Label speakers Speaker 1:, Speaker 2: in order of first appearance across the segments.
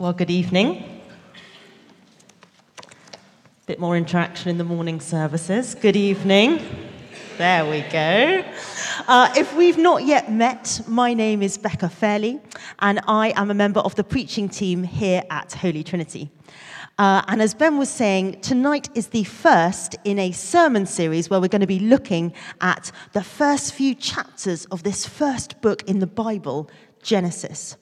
Speaker 1: Well, good evening. A bit more interaction in the morning services. Good evening. There we go. Uh, if we've not yet met, my name is Becca Fairley, and I am a member of the preaching team here at Holy Trinity. Uh, and as Ben was saying, tonight is the first in a sermon series where we're going to be looking at the first few chapters of this first book in the Bible, Genesis.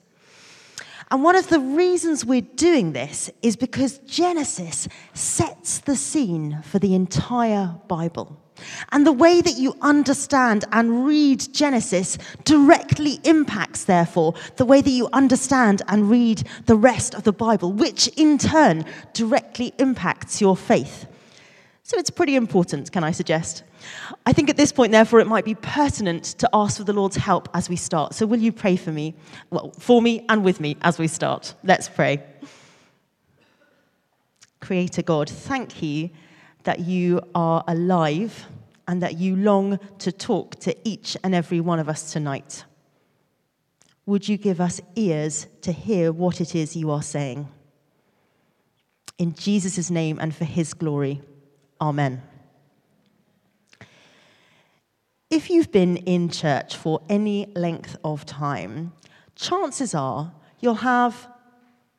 Speaker 1: And one of the reasons we're doing this is because Genesis sets the scene for the entire Bible. And the way that you understand and read Genesis directly impacts, therefore, the way that you understand and read the rest of the Bible, which in turn directly impacts your faith. So it's pretty important, can I suggest? I think at this point, therefore, it might be pertinent to ask for the Lord's help as we start. So will you pray for me? Well, for me and with me as we start. Let's pray. Creator God, thank you that you are alive and that you long to talk to each and every one of us tonight. Would you give us ears to hear what it is you are saying? In Jesus' name and for his glory, amen. If you've been in church for any length of time, chances are you'll have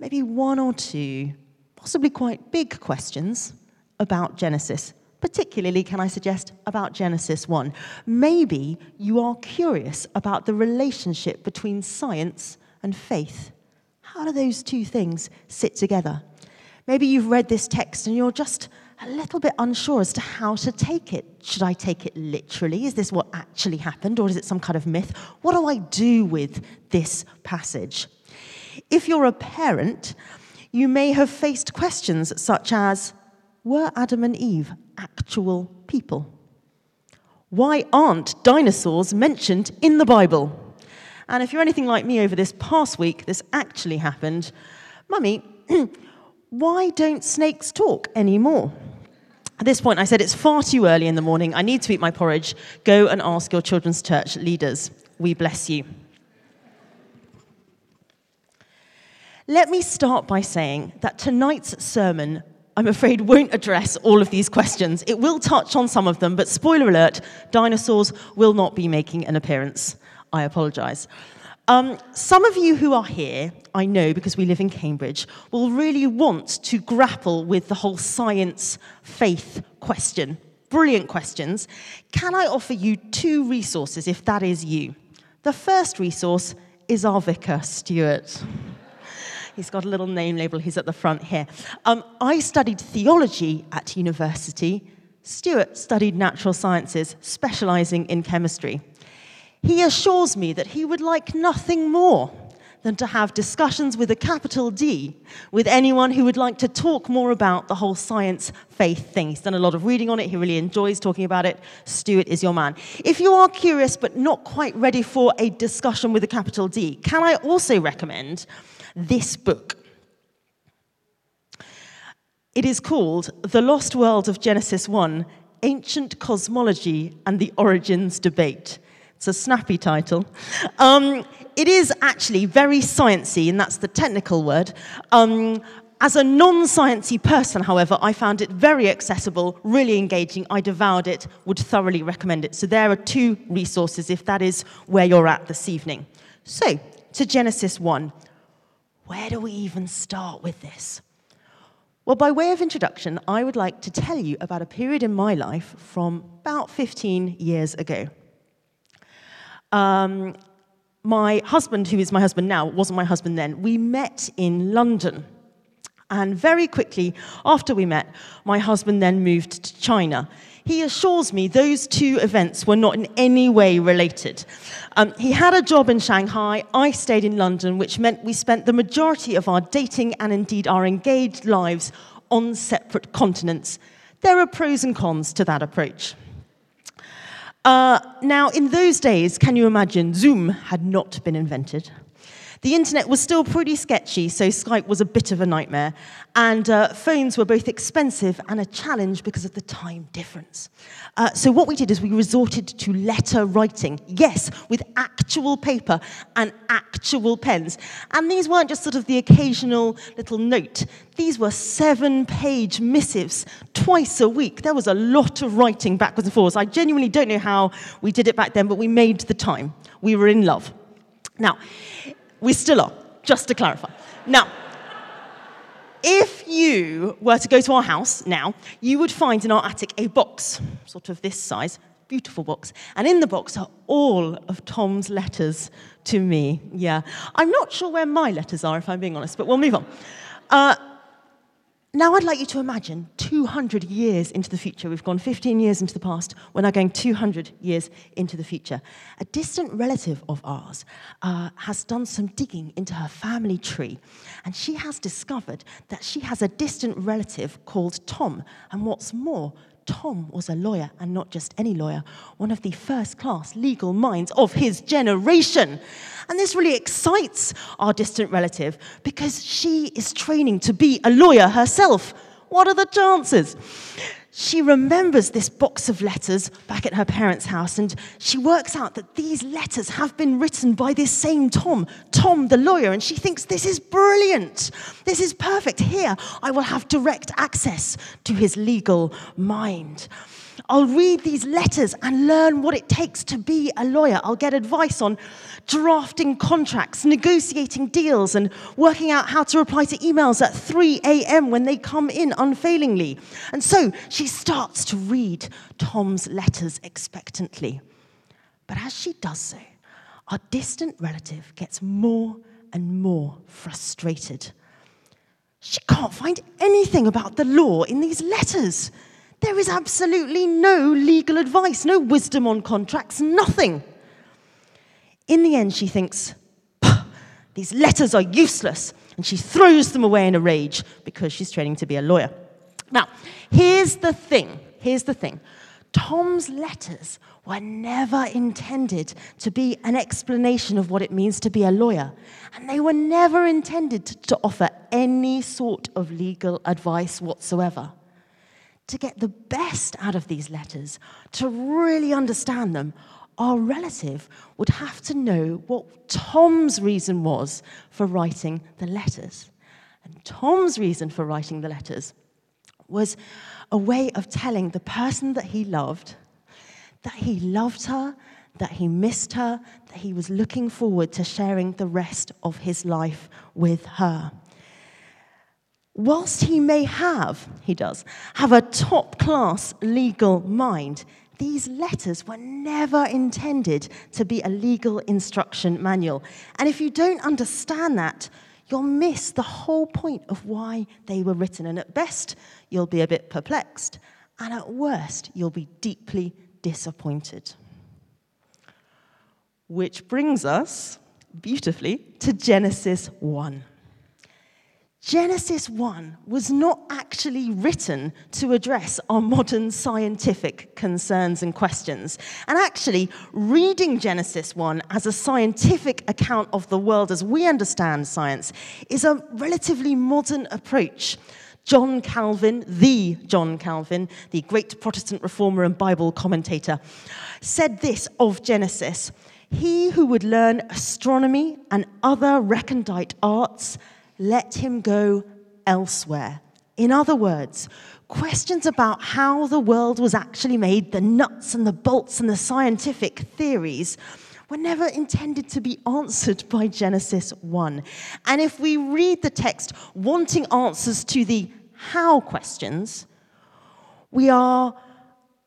Speaker 1: maybe one or two, possibly quite big questions about Genesis. Particularly, can I suggest, about Genesis 1. Maybe you are curious about the relationship between science and faith. How do those two things sit together? Maybe you've read this text and you're just a little bit unsure as to how to take it. Should I take it literally? Is this what actually happened, or is it some kind of myth? What do I do with this passage? If you're a parent, you may have faced questions such as Were Adam and Eve actual people? Why aren't dinosaurs mentioned in the Bible? And if you're anything like me over this past week, this actually happened. Mummy, why don't snakes talk anymore? At this point, I said, It's far too early in the morning. I need to eat my porridge. Go and ask your children's church leaders. We bless you. Let me start by saying that tonight's sermon I'm afraid, won't address all of these questions. It will touch on some of them, but spoiler alert dinosaurs will not be making an appearance. I apologize. Um, some of you who are here, I know because we live in Cambridge, will really want to grapple with the whole science faith question. Brilliant questions. Can I offer you two resources if that is you? The first resource is our vicar, Stuart. He's got a little name label, he's at the front here. Um, I studied theology at university. Stuart studied natural sciences, specializing in chemistry. He assures me that he would like nothing more than to have discussions with a capital D with anyone who would like to talk more about the whole science faith thing. He's done a lot of reading on it, he really enjoys talking about it. Stuart is your man. If you are curious but not quite ready for a discussion with a capital D, can I also recommend this book. It is called The Lost World of Genesis 1 Ancient Cosmology and the Origins Debate. It's a snappy title. Um, it is actually very sciencey, and that's the technical word. Um, as a non sciencey person, however, I found it very accessible, really engaging. I devoured it, would thoroughly recommend it. So, there are two resources if that is where you're at this evening. So, to Genesis 1 where do we even start with this? Well, by way of introduction, I would like to tell you about a period in my life from about 15 years ago. Um, my husband, who is my husband now, wasn't my husband then, we met in London. And very quickly after we met, my husband then moved to China. He assures me those two events were not in any way related. Um, he had a job in Shanghai, I stayed in London, which meant we spent the majority of our dating and indeed our engaged lives on separate continents. There are pros and cons to that approach. Uh, now, in those days, can you imagine, Zoom had not been invented. The internet was still pretty sketchy, so Skype was a bit of a nightmare. And uh, phones were both expensive and a challenge because of the time difference. Uh, so, what we did is we resorted to letter writing. Yes, with actual paper and actual pens. And these weren't just sort of the occasional little note, these were seven page missives twice a week. There was a lot of writing backwards and forwards. I genuinely don't know how we did it back then, but we made the time. We were in love. Now, we still are, just to clarify. Now, if you were to go to our house now, you would find in our attic a box, sort of this size, beautiful box. And in the box are all of Tom's letters to me. Yeah. I'm not sure where my letters are, if I'm being honest, but we'll move on. Uh, now, I'd like you to imagine 200 years into the future. We've gone 15 years into the past. We're now going 200 years into the future. A distant relative of ours uh, has done some digging into her family tree, and she has discovered that she has a distant relative called Tom. And what's more, Tom was a lawyer, and not just any lawyer, one of the first class legal minds of his generation. And this really excites our distant relative because she is training to be a lawyer herself. What are the chances? She remembers this box of letters back at her parents' house, and she works out that these letters have been written by this same Tom, Tom the lawyer, and she thinks, This is brilliant. This is perfect. Here, I will have direct access to his legal mind. I'll read these letters and learn what it takes to be a lawyer. I'll get advice on drafting contracts, negotiating deals, and working out how to reply to emails at 3 a.m. when they come in unfailingly. And so she starts to read Tom's letters expectantly. But as she does so, our distant relative gets more and more frustrated. She can't find anything about the law in these letters. There is absolutely no legal advice, no wisdom on contracts, nothing. In the end, she thinks, these letters are useless, and she throws them away in a rage because she's training to be a lawyer. Now, here's the thing here's the thing. Tom's letters were never intended to be an explanation of what it means to be a lawyer. And they were never intended to offer any sort of legal advice whatsoever to get the best out of these letters, to really understand them, our relative would have to know what Tom's reason was for writing the letters. And Tom's reason for writing the letters was a way of telling the person that he loved that he loved her, that he missed her, that he was looking forward to sharing the rest of his life with her whilst he may have, he does, have a top class legal mind, these letters were never intended to be a legal instruction manual. And if you don't understand that, you'll miss the whole point of why they were written. And at best, you'll be a bit perplexed. And at worst, you'll be deeply disappointed. Which brings us beautifully to Genesis 1. Genesis 1 was not actually written to address our modern scientific concerns and questions. And actually, reading Genesis 1 as a scientific account of the world as we understand science is a relatively modern approach. John Calvin, the John Calvin, the great Protestant reformer and Bible commentator, said this of Genesis He who would learn astronomy and other recondite arts let him go elsewhere. In other words, questions about how the world was actually made, the nuts and the bolts and the scientific theories, were never intended to be answered by Genesis 1. And if we read the text wanting answers to the how questions, we are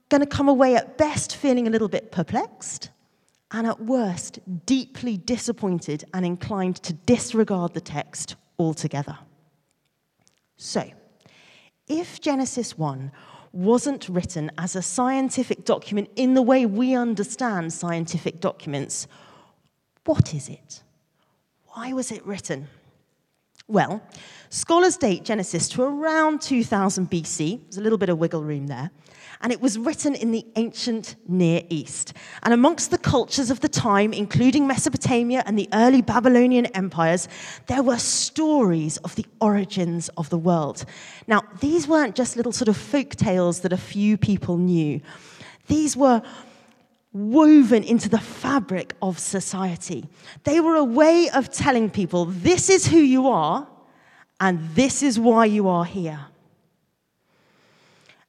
Speaker 1: going to come away at best feeling a little bit perplexed and at worst deeply disappointed and inclined to disregard the text altogether. So, if Genesis 1 wasn't written as a scientific document in the way we understand scientific documents, what is it? Why was it written? Well, scholars date Genesis to around 2000 BC. There's a little bit of wiggle room there. And it was written in the ancient Near East. And amongst the cultures of the time, including Mesopotamia and the early Babylonian empires, there were stories of the origins of the world. Now, these weren't just little sort of folk tales that a few people knew, these were woven into the fabric of society. They were a way of telling people this is who you are and this is why you are here.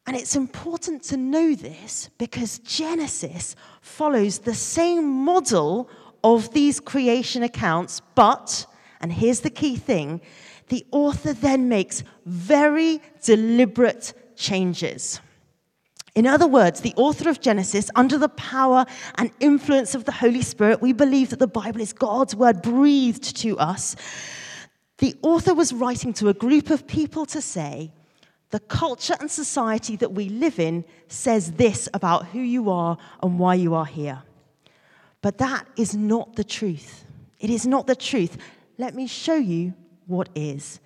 Speaker 1: And it's important to know this because Genesis follows the same model of these creation accounts, but, and here's the key thing, the author then makes very deliberate changes. In other words, the author of Genesis, under the power and influence of the Holy Spirit, we believe that the Bible is God's word breathed to us. The author was writing to a group of people to say, the culture and society that we live in says this about who you are and why you are here. But that is not the truth. It is not the truth. Let me show you what is.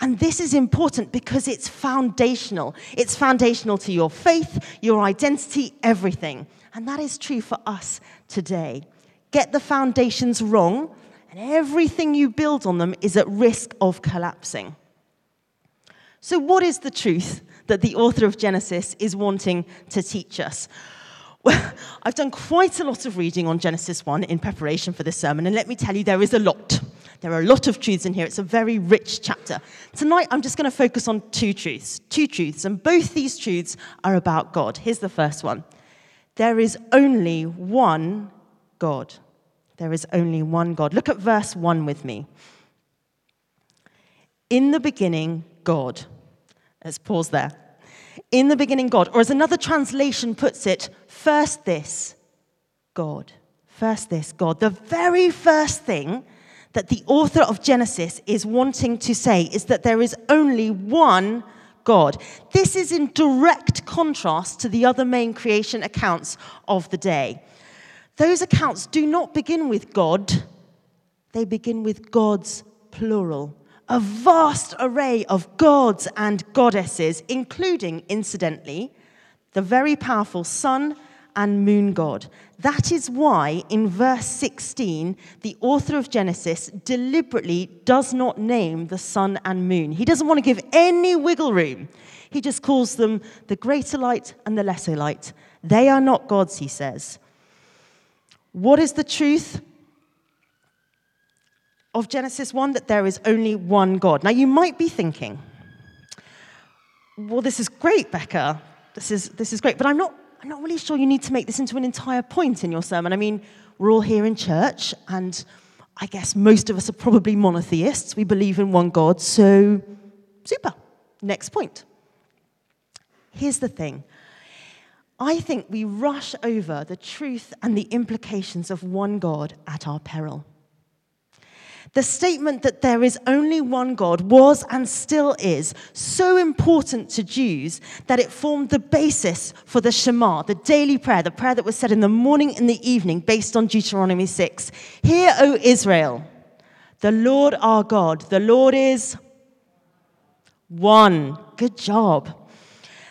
Speaker 1: And this is important because it's foundational. It's foundational to your faith, your identity, everything. And that is true for us today. Get the foundations wrong, and everything you build on them is at risk of collapsing. So, what is the truth that the author of Genesis is wanting to teach us? Well, I've done quite a lot of reading on Genesis 1 in preparation for this sermon, and let me tell you, there is a lot. There are a lot of truths in here. It's a very rich chapter. Tonight, I'm just going to focus on two truths. Two truths, and both these truths are about God. Here's the first one there is only one God. There is only one God. Look at verse 1 with me. In the beginning, God. Let's pause there. In the beginning, God. Or as another translation puts it, first this, God. First this, God. The very first thing that the author of Genesis is wanting to say is that there is only one God. This is in direct contrast to the other main creation accounts of the day. Those accounts do not begin with God, they begin with God's plural a vast array of gods and goddesses, including, incidentally, the very powerful sun and moon god. That is why, in verse 16, the author of Genesis deliberately does not name the sun and moon. He doesn't want to give any wiggle room. He just calls them the greater light and the lesser light. They are not gods, he says. What is the truth? Of Genesis 1 that there is only one God. Now, you might be thinking, well, this is great, Becca. This is, this is great, but I'm not, I'm not really sure you need to make this into an entire point in your sermon. I mean, we're all here in church, and I guess most of us are probably monotheists. We believe in one God, so super. Next point. Here's the thing I think we rush over the truth and the implications of one God at our peril. The statement that there is only one God was and still is so important to Jews that it formed the basis for the Shema, the daily prayer, the prayer that was said in the morning and the evening based on Deuteronomy 6. Hear, O Israel, the Lord our God, the Lord is one. Good job.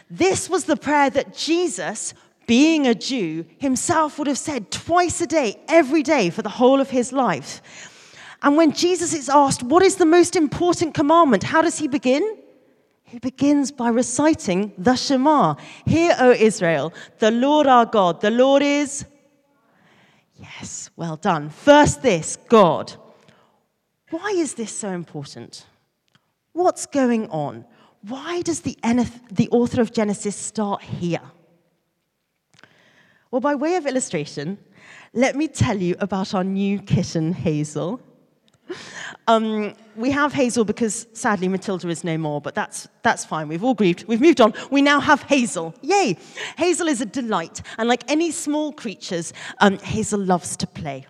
Speaker 1: This was the prayer that Jesus, being a Jew, himself would have said twice a day, every day for the whole of his life. And when Jesus is asked, What is the most important commandment? How does he begin? He begins by reciting the Shema. Hear, O Israel, the Lord our God, the Lord is. Yes, well done. First, this God. Why is this so important? What's going on? Why does the, the author of Genesis start here? Well, by way of illustration, let me tell you about our new kitten, Hazel. Um, we have Hazel because sadly Matilda is no more, but that's, that's fine. We've all grieved. We've moved on. We now have Hazel. Yay! Hazel is a delight. And like any small creatures, um, Hazel loves to play.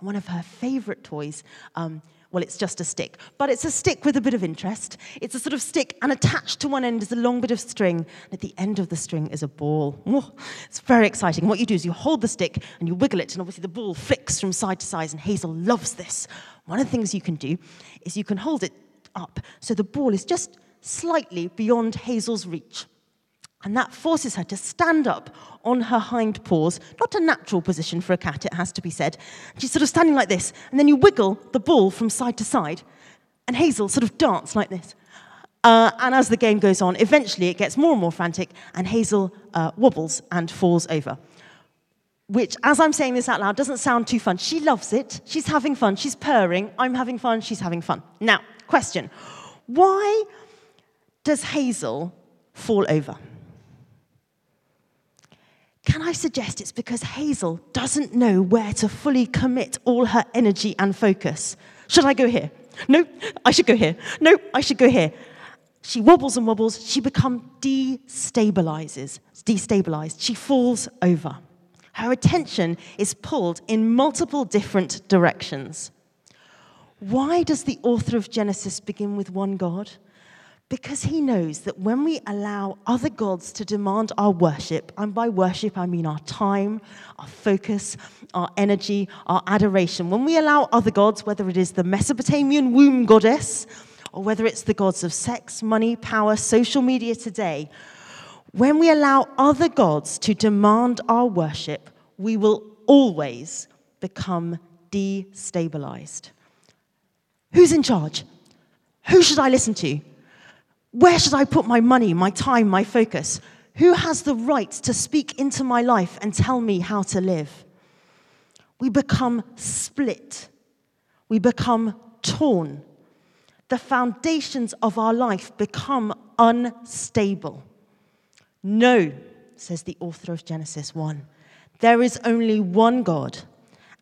Speaker 1: One of her favorite toys um, well, it's just a stick, but it's a stick with a bit of interest. It's a sort of stick, and attached to one end is a long bit of string. And At the end of the string is a ball. Oh, it's very exciting. What you do is you hold the stick and you wiggle it, and obviously the ball flicks from side to side, and Hazel loves this. One of the things you can do is you can hold it up. So the ball is just slightly beyond Hazel's reach. And that forces her to stand up on her hind paws, not a natural position for a cat, it has to be said. She's sort of standing like this, and then you wiggle the ball from side to side, and Hazel sort of dance like this. Uh, and as the game goes on, eventually it gets more and more frantic, and Hazel uh, wobbles and falls over. Which, as I'm saying this out loud, doesn't sound too fun. She loves it. She's having fun. She's purring. I'm having fun. She's having fun. Now, question Why does Hazel fall over? Can I suggest it's because Hazel doesn't know where to fully commit all her energy and focus? Should I go here? No, I should go here. No, I should go here. She wobbles and wobbles. She becomes destabilizes, destabilized. She falls over. Her attention is pulled in multiple different directions. Why does the author of Genesis begin with one God? Because he knows that when we allow other gods to demand our worship, and by worship I mean our time, our focus, our energy, our adoration, when we allow other gods, whether it is the Mesopotamian womb goddess, or whether it's the gods of sex, money, power, social media today, when we allow other gods to demand our worship, we will always become destabilized. Who's in charge? Who should I listen to? Where should I put my money, my time, my focus? Who has the right to speak into my life and tell me how to live? We become split. We become torn. The foundations of our life become unstable. No, says the author of Genesis 1, there is only one God,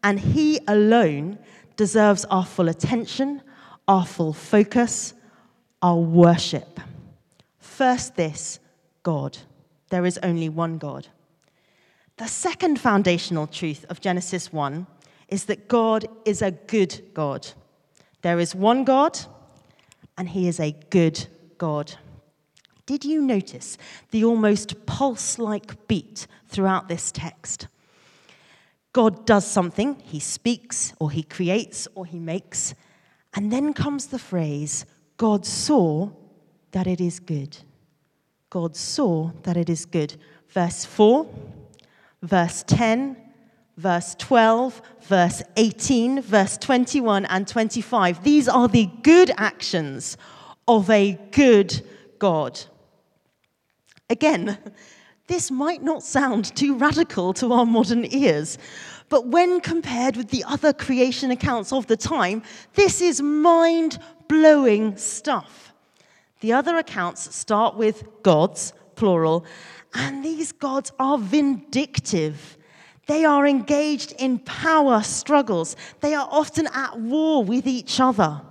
Speaker 1: and He alone deserves our full attention, our full focus, our worship. First, this God. There is only one God. The second foundational truth of Genesis 1 is that God is a good God. There is one God, and He is a good God. Did you notice the almost pulse like beat throughout this text? God does something, He speaks, or He creates, or He makes, and then comes the phrase, God saw that it is good. God saw that it is good. Verse 4, verse 10, verse 12, verse 18, verse 21, and 25. These are the good actions of a good God. Again, this might not sound too radical to our modern ears, but when compared with the other creation accounts of the time, this is mind blowing stuff. The other accounts start with gods, plural, and these gods are vindictive. They are engaged in power struggles. They are often at war with each other.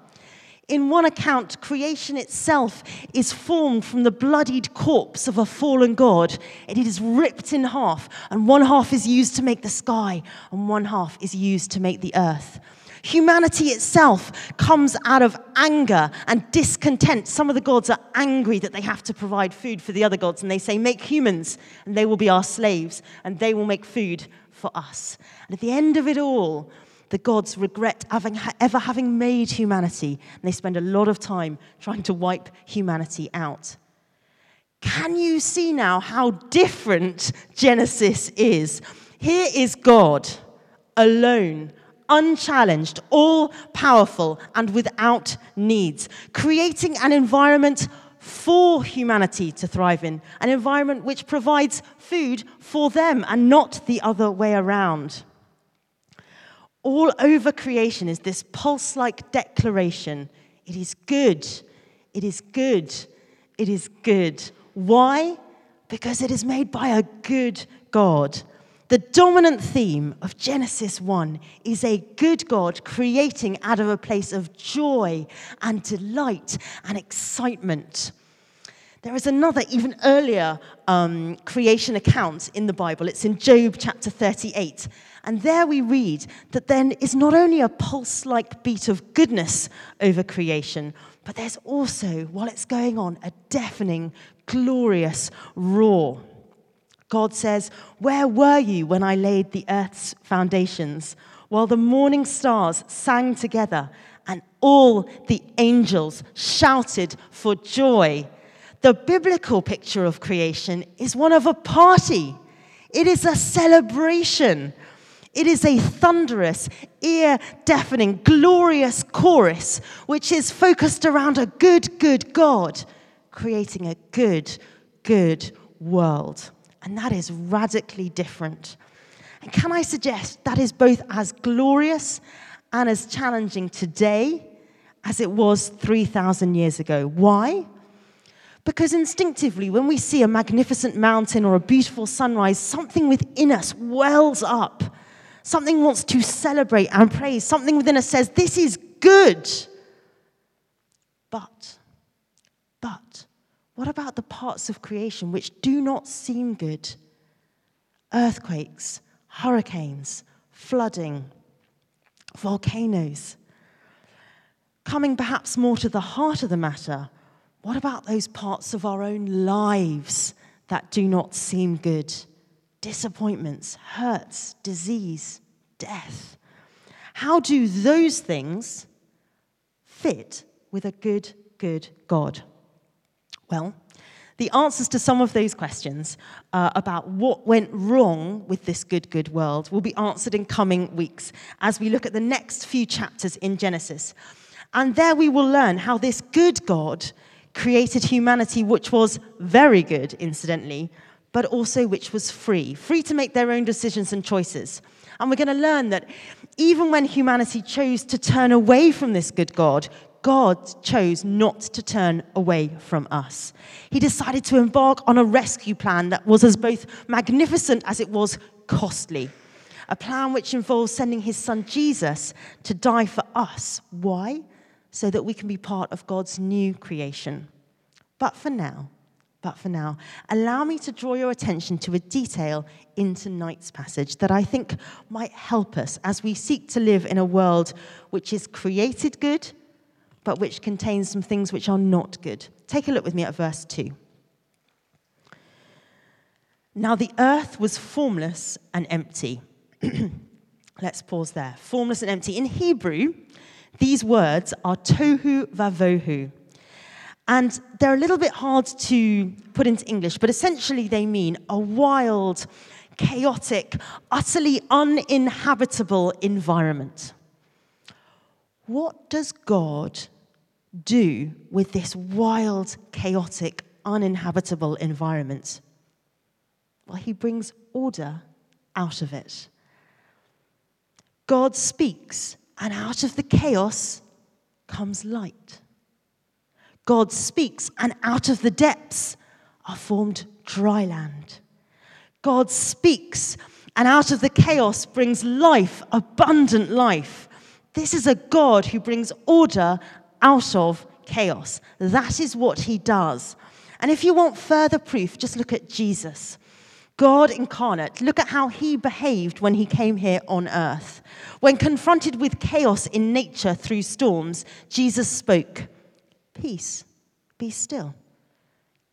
Speaker 1: In one account, creation itself is formed from the bloodied corpse of a fallen god. It is ripped in half, and one half is used to make the sky, and one half is used to make the earth. Humanity itself comes out of anger and discontent. Some of the gods are angry that they have to provide food for the other gods, and they say, Make humans, and they will be our slaves, and they will make food for us. And at the end of it all, the gods regret having, ever having made humanity, and they spend a lot of time trying to wipe humanity out. Can you see now how different Genesis is? Here is God alone unchallenged, all powerful, and without needs, creating an environment for humanity to thrive in, an environment which provides food for them and not the other way around. All over creation is this pulse like declaration it is good, it is good, it is good. Why? Because it is made by a good God the dominant theme of Genesis 1 is a good God creating out of a place of joy and delight and excitement. There is another, even earlier um, creation account in the Bible. It's in Job chapter 38. And there we read that then is not only a pulse like beat of goodness over creation, but there's also, while it's going on, a deafening, glorious roar. God says, Where were you when I laid the earth's foundations, while the morning stars sang together and all the angels shouted for joy. The biblical picture of creation is one of a party, it is a celebration. It is a thunderous, ear deafening, glorious chorus which is focused around a good, good God creating a good, good world. And that is radically different. And can I suggest that is both as glorious and as challenging today as it was 3,000 years ago? Why? Because instinctively, when we see a magnificent mountain or a beautiful sunrise, something within us wells up. Something wants to celebrate and praise. Something within us says, This is good. But, but, what about the parts of creation which do not seem good? Earthquakes, hurricanes, flooding, volcanoes. Coming perhaps more to the heart of the matter, what about those parts of our own lives that do not seem good? Disappointments, hurts, disease, death. How do those things fit with a good, good God? Well, the answers to some of those questions uh, about what went wrong with this good, good world will be answered in coming weeks as we look at the next few chapters in Genesis. And there we will learn how this good God created humanity, which was very good, incidentally, but also which was free, free to make their own decisions and choices. And we're going to learn that even when humanity chose to turn away from this good God, God chose not to turn away from us. He decided to embark on a rescue plan that was as both magnificent as it was costly. A plan which involves sending his son Jesus to die for us. Why? So that we can be part of God's new creation. But for now, but for now, allow me to draw your attention to a detail in tonight's passage that I think might help us as we seek to live in a world which is created good but which contains some things which are not good. Take a look with me at verse 2. Now the earth was formless and empty. Let's pause there. Formless and empty. In Hebrew, these words are tohu vavohu. And they're a little bit hard to put into English, but essentially they mean a wild, chaotic, utterly uninhabitable environment. What does God do with this wild, chaotic, uninhabitable environment? Well, He brings order out of it. God speaks, and out of the chaos comes light. God speaks, and out of the depths are formed dry land. God speaks, and out of the chaos brings life, abundant life. This is a God who brings order out of chaos. That is what he does. And if you want further proof, just look at Jesus. God incarnate, look at how he behaved when he came here on earth. When confronted with chaos in nature through storms, Jesus spoke, Peace, be still.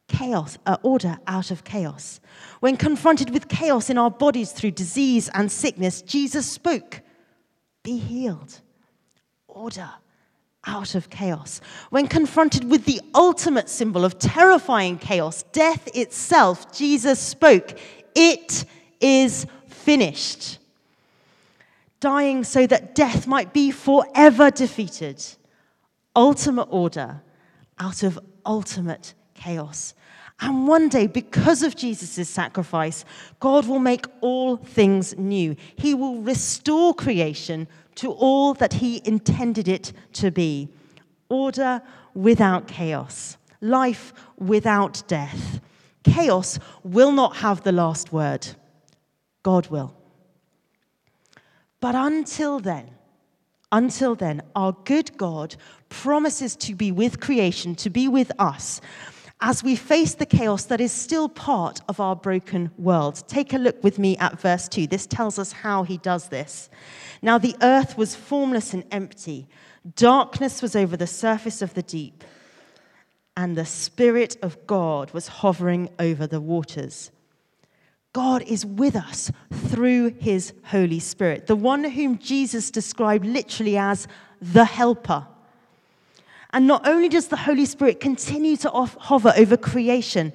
Speaker 1: Chaos, uh, order out of chaos. When confronted with chaos in our bodies through disease and sickness, Jesus spoke, Be healed order out of chaos. When confronted with the ultimate symbol of terrifying chaos, death itself, Jesus spoke, It is finished. Dying so that death might be forever defeated. Ultimate order out of ultimate chaos. And one day, because of Jesus' sacrifice, God will make all things new. He will restore creation to all that He intended it to be order without chaos, life without death. Chaos will not have the last word, God will. But until then, until then, our good God promises to be with creation, to be with us as we face the chaos that is still part of our broken world. Take a look with me at verse 2. This tells us how he does this. Now the earth was formless and empty, darkness was over the surface of the deep, and the Spirit of God was hovering over the waters. God is with us through his Holy Spirit, the one whom Jesus described literally as the helper. And not only does the Holy Spirit continue to hover over creation,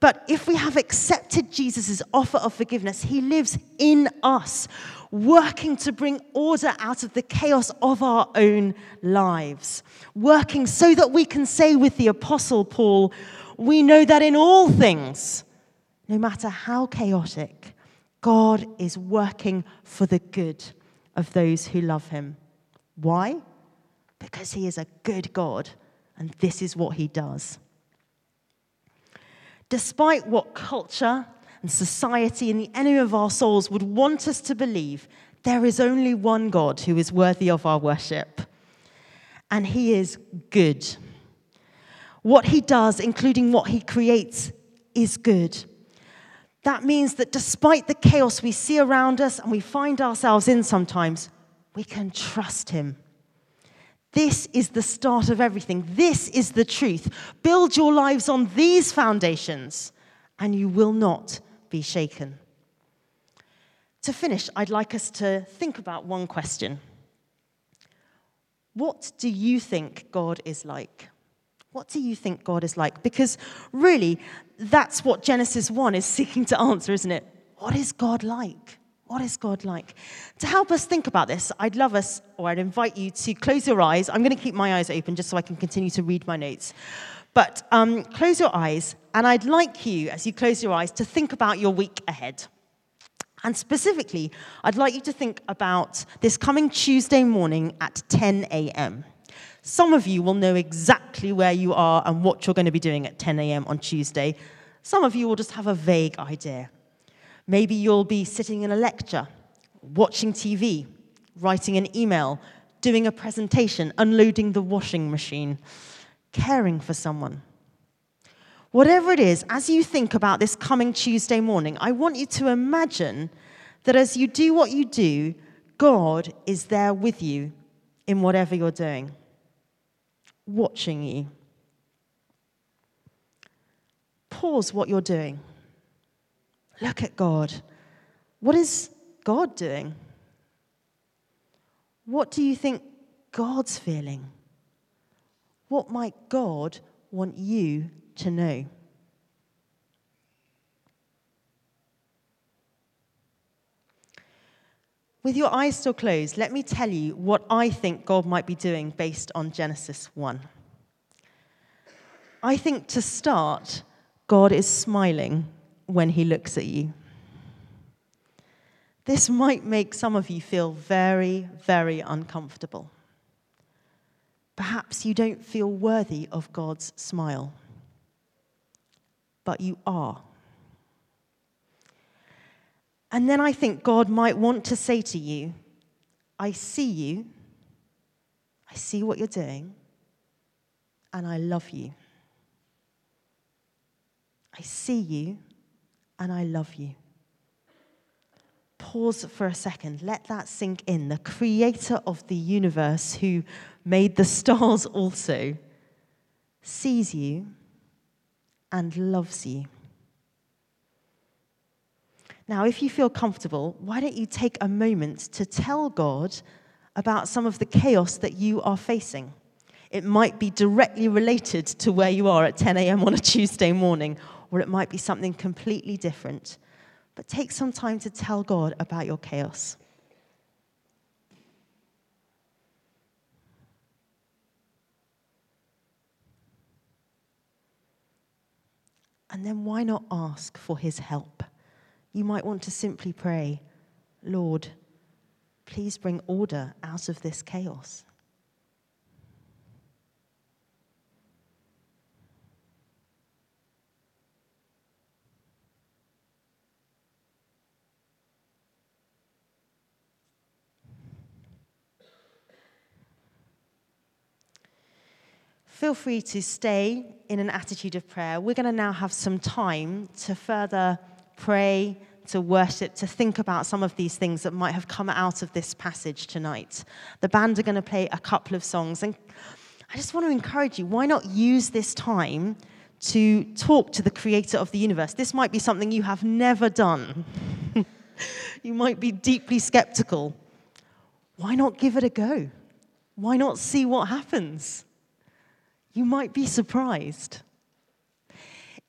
Speaker 1: but if we have accepted Jesus' offer of forgiveness, he lives in us, working to bring order out of the chaos of our own lives, working so that we can say with the Apostle Paul, we know that in all things, no matter how chaotic, God is working for the good of those who love him. Why? Because he is a good God, and this is what he does. Despite what culture and society and the enemy of our souls would want us to believe, there is only one God who is worthy of our worship, and he is good. What he does, including what he creates, is good. That means that despite the chaos we see around us and we find ourselves in sometimes, we can trust Him. This is the start of everything. This is the truth. Build your lives on these foundations, and you will not be shaken. To finish, I'd like us to think about one question What do you think God is like? What do you think God is like? Because really, that's what Genesis 1 is seeking to answer, isn't it? What is God like? What is God like? To help us think about this, I'd love us, or I'd invite you to close your eyes. I'm going to keep my eyes open just so I can continue to read my notes. But um, close your eyes, and I'd like you, as you close your eyes, to think about your week ahead. And specifically, I'd like you to think about this coming Tuesday morning at 10 a.m. Some of you will know exactly where you are and what you're going to be doing at 10 a.m. on Tuesday. Some of you will just have a vague idea. Maybe you'll be sitting in a lecture, watching TV, writing an email, doing a presentation, unloading the washing machine, caring for someone. Whatever it is, as you think about this coming Tuesday morning, I want you to imagine that as you do what you do, God is there with you in whatever you're doing watching you. Pause what you're doing. Look at God. What is God doing? What do you think God's feeling? What might God want you to know? With your eyes still closed, let me tell you what I think God might be doing based on Genesis 1. I think to start, God is smiling when he looks at you. This might make some of you feel very, very uncomfortable. Perhaps you don't feel worthy of God's smile, but you are. And then I think God might want to say to you, I see you, I see what you're doing, and I love you. I see you, and I love you. Pause for a second. Let that sink in. The creator of the universe, who made the stars also, sees you and loves you. Now, if you feel comfortable, why don't you take a moment to tell God about some of the chaos that you are facing? It might be directly related to where you are at 10 a.m. on a Tuesday morning, or it might be something completely different. But take some time to tell God about your chaos. And then why not ask for his help? You might want to simply pray, Lord, please bring order out of this chaos. Feel free to stay in an attitude of prayer. We're going to now have some time to further pray, to worship, to think about some of these things that might have come out of this passage tonight. The band are going to play a couple of songs. And I just want to encourage you why not use this time to talk to the creator of the universe. This might be something you have never done. you might be deeply skeptical. Why not give it a go? Why not see what happens? You might be surprised.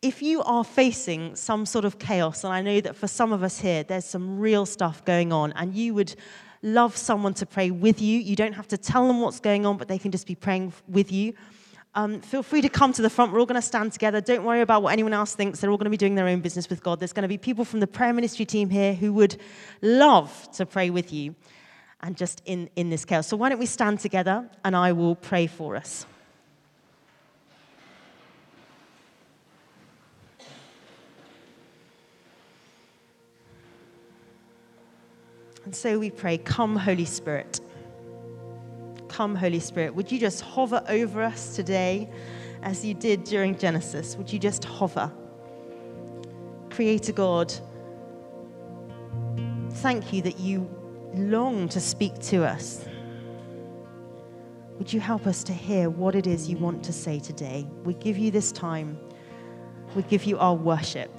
Speaker 1: If you are facing some sort of chaos, and I know that for some of us here, there's some real stuff going on, and you would love someone to pray with you, you don't have to tell them what's going on, but they can just be praying with you um, feel free to come to the front. We're all going to stand together. Don't worry about what anyone else thinks. They're all going to be doing their own business with God. There's going to be people from the prayer ministry team here who would love to pray with you and just in, in this chaos. So, why don't we stand together and I will pray for us. And so we pray, Come, Holy Spirit. Come, Holy Spirit. Would you just hover over us today as you did during Genesis? Would you just hover? Creator God, thank you that you long to speak to us. Would you help us to hear what it is you want to say today? We give you this time. We give you our worship.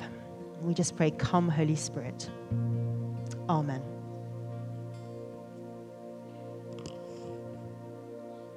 Speaker 1: We just pray, Come, Holy Spirit. Amen.